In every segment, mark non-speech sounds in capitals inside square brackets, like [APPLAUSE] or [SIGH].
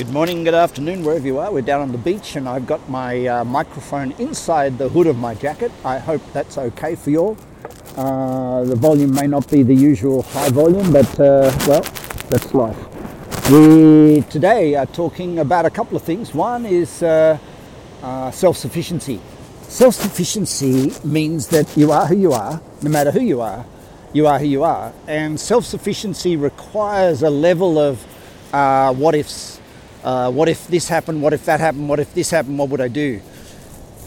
Good morning, good afternoon, wherever you are. We're down on the beach and I've got my uh, microphone inside the hood of my jacket. I hope that's okay for you all. Uh, the volume may not be the usual high volume, but uh, well, that's life. We today are talking about a couple of things. One is uh, uh, self sufficiency. Self sufficiency means that you are who you are, no matter who you are, you are who you are. And self sufficiency requires a level of uh, what ifs uh, what if this happened? What if that happened? What if this happened? What would I do?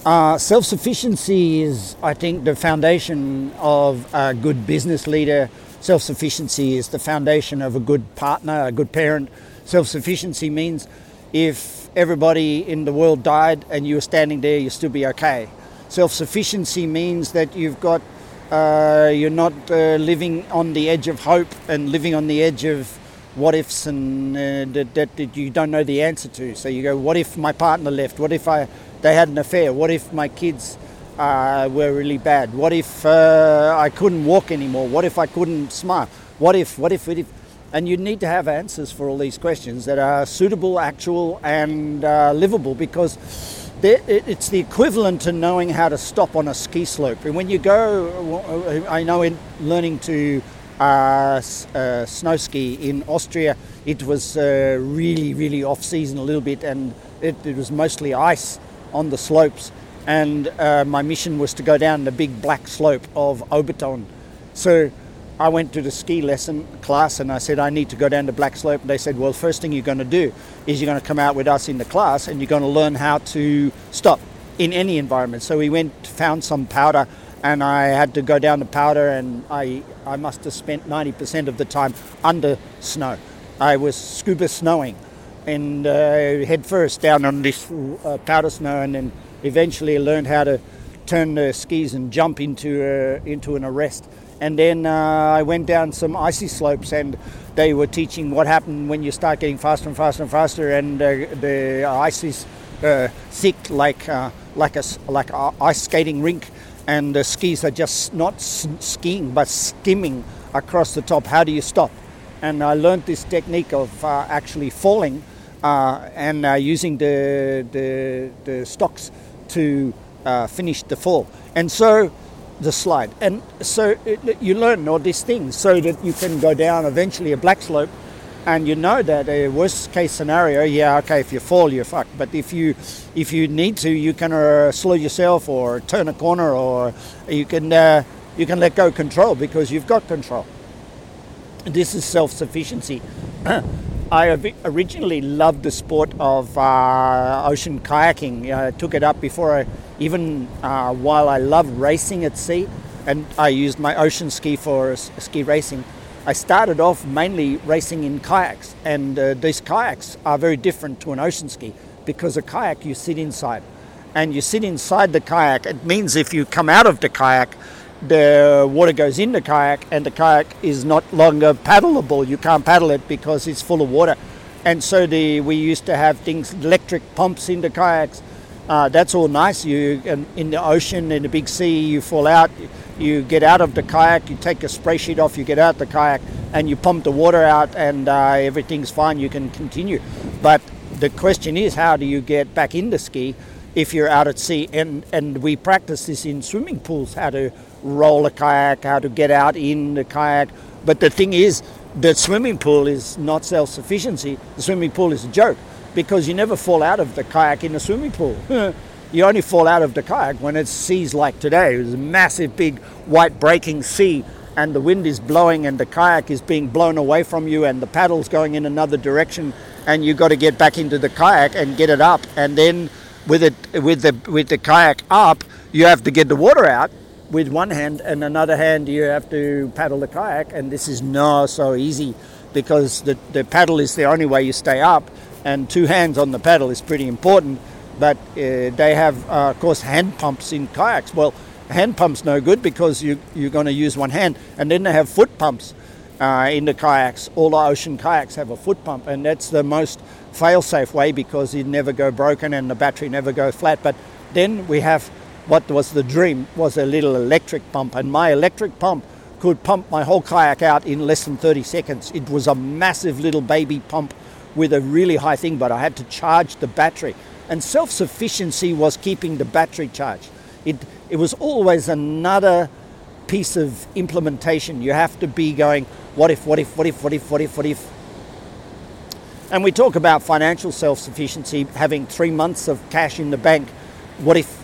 Uh, Self sufficiency is, I think, the foundation of a good business leader. Self sufficiency is the foundation of a good partner, a good parent. Self sufficiency means if everybody in the world died and you were standing there, you'd still be okay. Self sufficiency means that you've got, uh, you're not uh, living on the edge of hope and living on the edge of what ifs and uh, that, that, you don't know the answer to. So you go, what if my partner left? What if I they had an affair? What if my kids uh, were really bad? What if uh, I couldn't walk anymore? What if I couldn't smile? What if? What if? What if? And you need to have answers for all these questions that are suitable, actual, and uh, livable because. It's the equivalent to knowing how to stop on a ski slope. And when you go, I know in learning to uh, uh, snow ski in Austria. It was uh, really, really off season a little bit, and it, it was mostly ice on the slopes. And uh, my mission was to go down the big black slope of Obertauern. So I went to the ski lesson class and I said, I need to go down the black slope. And they said, Well, first thing you're going to do is you're going to come out with us in the class and you're going to learn how to stop in any environment. So we went, found some powder and I had to go down to powder, and I, I must have spent 90% of the time under snow. I was scuba snowing and uh, head first down on this uh, powder snow, and then eventually learned how to turn the skis and jump into, uh, into an arrest. And then uh, I went down some icy slopes, and they were teaching what happened when you start getting faster and faster and faster, and uh, the ice is uh, thick like, like, a, like a ice skating rink and the skis are just not skiing but skimming across the top. How do you stop? And I learned this technique of uh, actually falling uh, and uh, using the, the, the, stocks to uh, finish the fall. And so the slide. And so it, you learn all these things so that you can go down eventually a black slope and you know that a worst case scenario, yeah, okay, if you fall, you're fucked. But if you if you need to, you can uh, slow yourself or turn a corner, or you can uh, you can let go control because you've got control. This is self sufficiency. [CLEARS THROAT] I originally loved the sport of uh, ocean kayaking. I took it up before I even uh, while I loved racing at sea, and I used my ocean ski for ski racing. I started off mainly racing in kayaks, and uh, these kayaks are very different to an ocean ski because a kayak you sit inside, and you sit inside the kayak. It means if you come out of the kayak, the water goes in the kayak, and the kayak is not longer paddleable. You can't paddle it because it's full of water, and so the we used to have things electric pumps in the kayaks. Uh, that's all nice. You in the ocean in the big sea, you fall out you get out of the kayak, you take a spray sheet off, you get out the kayak, and you pump the water out, and uh, everything's fine. You can continue. But the question is, how do you get back in the ski if you're out at sea? And and we practice this in swimming pools: how to roll a kayak, how to get out in the kayak. But the thing is, the swimming pool is not self-sufficiency. The swimming pool is a joke because you never fall out of the kayak in a swimming pool. [LAUGHS] you only fall out of the kayak when it's seas like today. It's a massive, big, white breaking sea, and the wind is blowing, and the kayak is being blown away from you, and the paddle's going in another direction, and you've got to get back into the kayak and get it up, and then with it with the with the kayak up, you have to get the water out with one hand, and another hand you have to paddle the kayak, and this is not so easy because the, the paddle is the only way you stay up, and two hands on the paddle is pretty important but uh, they have, uh, of course, hand pumps in kayaks. Well, hand pumps no good because you, you're going to use one hand. And then they have foot pumps uh, in the kayaks. All the ocean kayaks have a foot pump, and that's the most fail-safe way because it never go broken and the battery never go flat. But then we have what was the dream was a little electric pump, and my electric pump could pump my whole kayak out in less than 30 seconds. It was a massive little baby pump with a really high thing, but I had to charge the battery. And self sufficiency was keeping the battery charged. It, it was always another piece of implementation. You have to be going, what if, what if, what if, what if, what if, what if. And we talk about financial self sufficiency, having three months of cash in the bank. What if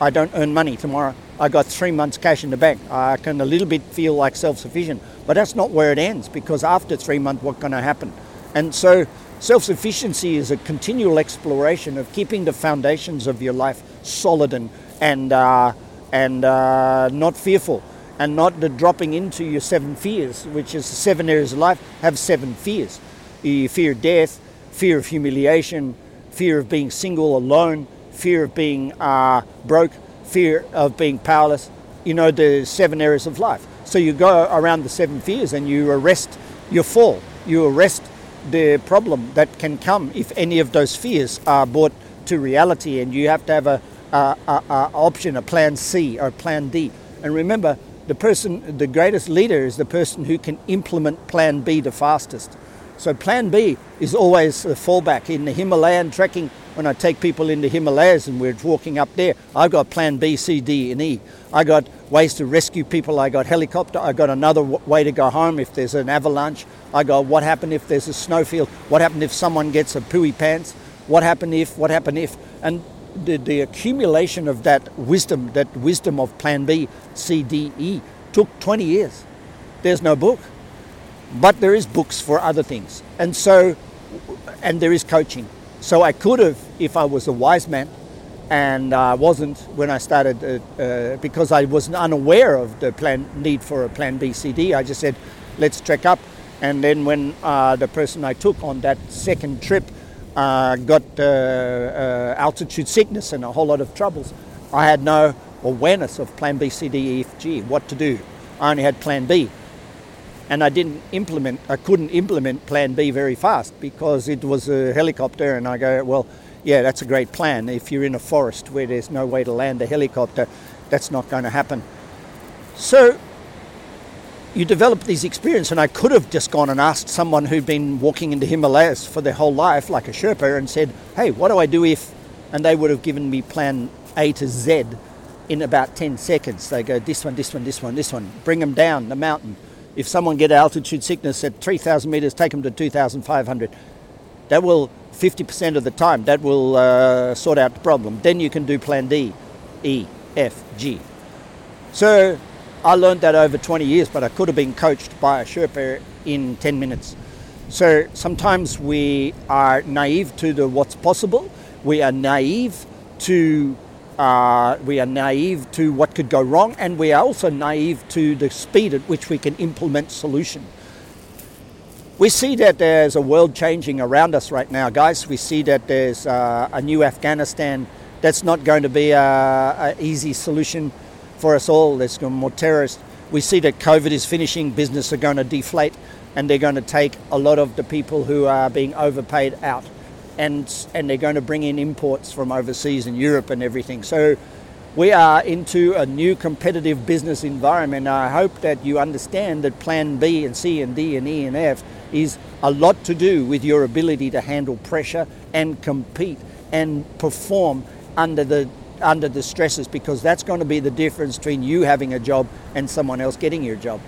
I don't earn money tomorrow? I got three months cash in the bank. I can a little bit feel like self sufficient, but that's not where it ends because after three months, what's going to happen? And so self sufficiency is a continual exploration of keeping the foundations of your life solid and, and, uh, and uh, not fearful and not the dropping into your seven fears, which is the seven areas of life, have seven fears. You fear death, fear of humiliation, fear of being single, alone, fear of being uh, broke, fear of being powerless. You know, the seven areas of life. So you go around the seven fears and you arrest your fall. You arrest the problem that can come if any of those fears are brought to reality, and you have to have a, a, a, a option, a plan C or plan D. And remember, the person, the greatest leader is the person who can implement plan B the fastest. So plan B is always the fallback. In the Himalayan trekking, when I take people into Himalayas and we're walking up there, I've got plan B, C, D, and E. I got ways to rescue people. I got helicopter. I got another way to go home if there's an avalanche. I got what happened if there's a snowfield. What happened if someone gets a pooey pants? What happened if? What happened if? And the, the accumulation of that wisdom, that wisdom of plan B, C, D, E, took 20 years. There's no book. But there is books for other things. And so, and there is coaching. So I could have, if I was a wise man, and I uh, wasn't when I started uh, uh, because I was unaware of the plan need for a plan B, C, D. I just said, let's trek up. And then when uh, the person I took on that second trip uh, got uh, altitude sickness and a whole lot of troubles, I had no awareness of plan B, C, D, E, F, G, what to do. I only had plan B and I didn't implement, I couldn't implement Plan B very fast because it was a helicopter, and I go, well, yeah, that's a great plan. If you're in a forest where there's no way to land a helicopter, that's not going to happen. So you develop these experiences, and I could have just gone and asked someone who'd been walking into Himalayas for their whole life, like a Sherpa, and said, hey, what do I do if? And they would have given me plan A to Z in about 10 seconds. They go, this one, this one, this one, this one. Bring them down the mountain if someone get altitude sickness at 3,000 meters, take them to 2,500. That will 50% of the time that will uh, sort out the problem. Then you can do Plan D, E, F, G. So I learned that over 20 years, but I could have been coached by a Sherpa in 10 minutes. So sometimes we are naive to the what's possible. We are naive to uh, we are naive to what could go wrong, and we are also naive to the speed at which we can implement solution. We see that there's a world changing around us right now, guys. We see that there's uh, a new Afghanistan that's not going to be an easy solution for us all. There's going to be more terrorists. We see that COVID is finishing, business are going to deflate, and they're going to take a lot of the people who are being overpaid out and and they're going to bring in imports from overseas and Europe and everything. So we are into a new competitive business environment. I hope that you understand that Plan B and C and D and E and F is a lot to do with your ability to handle pressure and compete and perform under the under the stresses because that's going to be the difference between you having a job and someone else getting your job.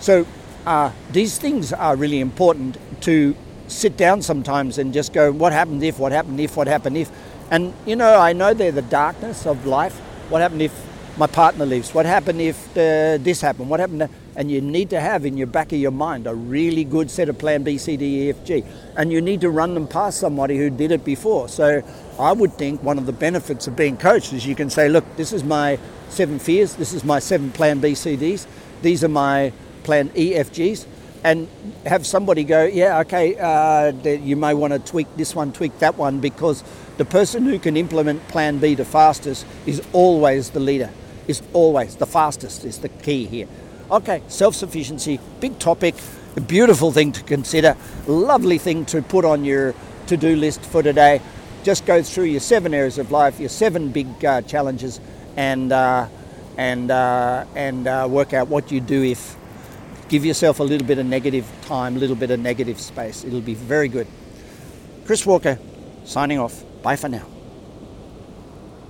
So uh, these things are really important to sit down sometimes and just go, what happened if, what happened if, what happened if. And, you know, I know they're the darkness of life. What happened if my partner leaves? What happened if uh, this happened? What happened? And you need to have in your back of your mind a really good set of plan B, C, D, E, F, G. And you need to run them past somebody who did it before. So I would think one of the benefits of being coached is you can say, look, this is my seven fears. This is my seven plan B, C, Ds. These are my plan E, F, Gs and have somebody go, yeah, okay, uh, you may want to tweak this one, tweak that one, because the person who can implement Plan B the fastest is always the leader, is always the fastest, is the key here. Okay, self sufficiency, big topic, a beautiful thing to consider, lovely thing to put on your to do list for today. Just go through your seven areas of life, your seven big uh, challenges, and uh, and uh, and uh, work out what you do if Give yourself a little bit of negative time, a little bit of negative space. It'll be very good. Chris Walker, signing off. Bye for now.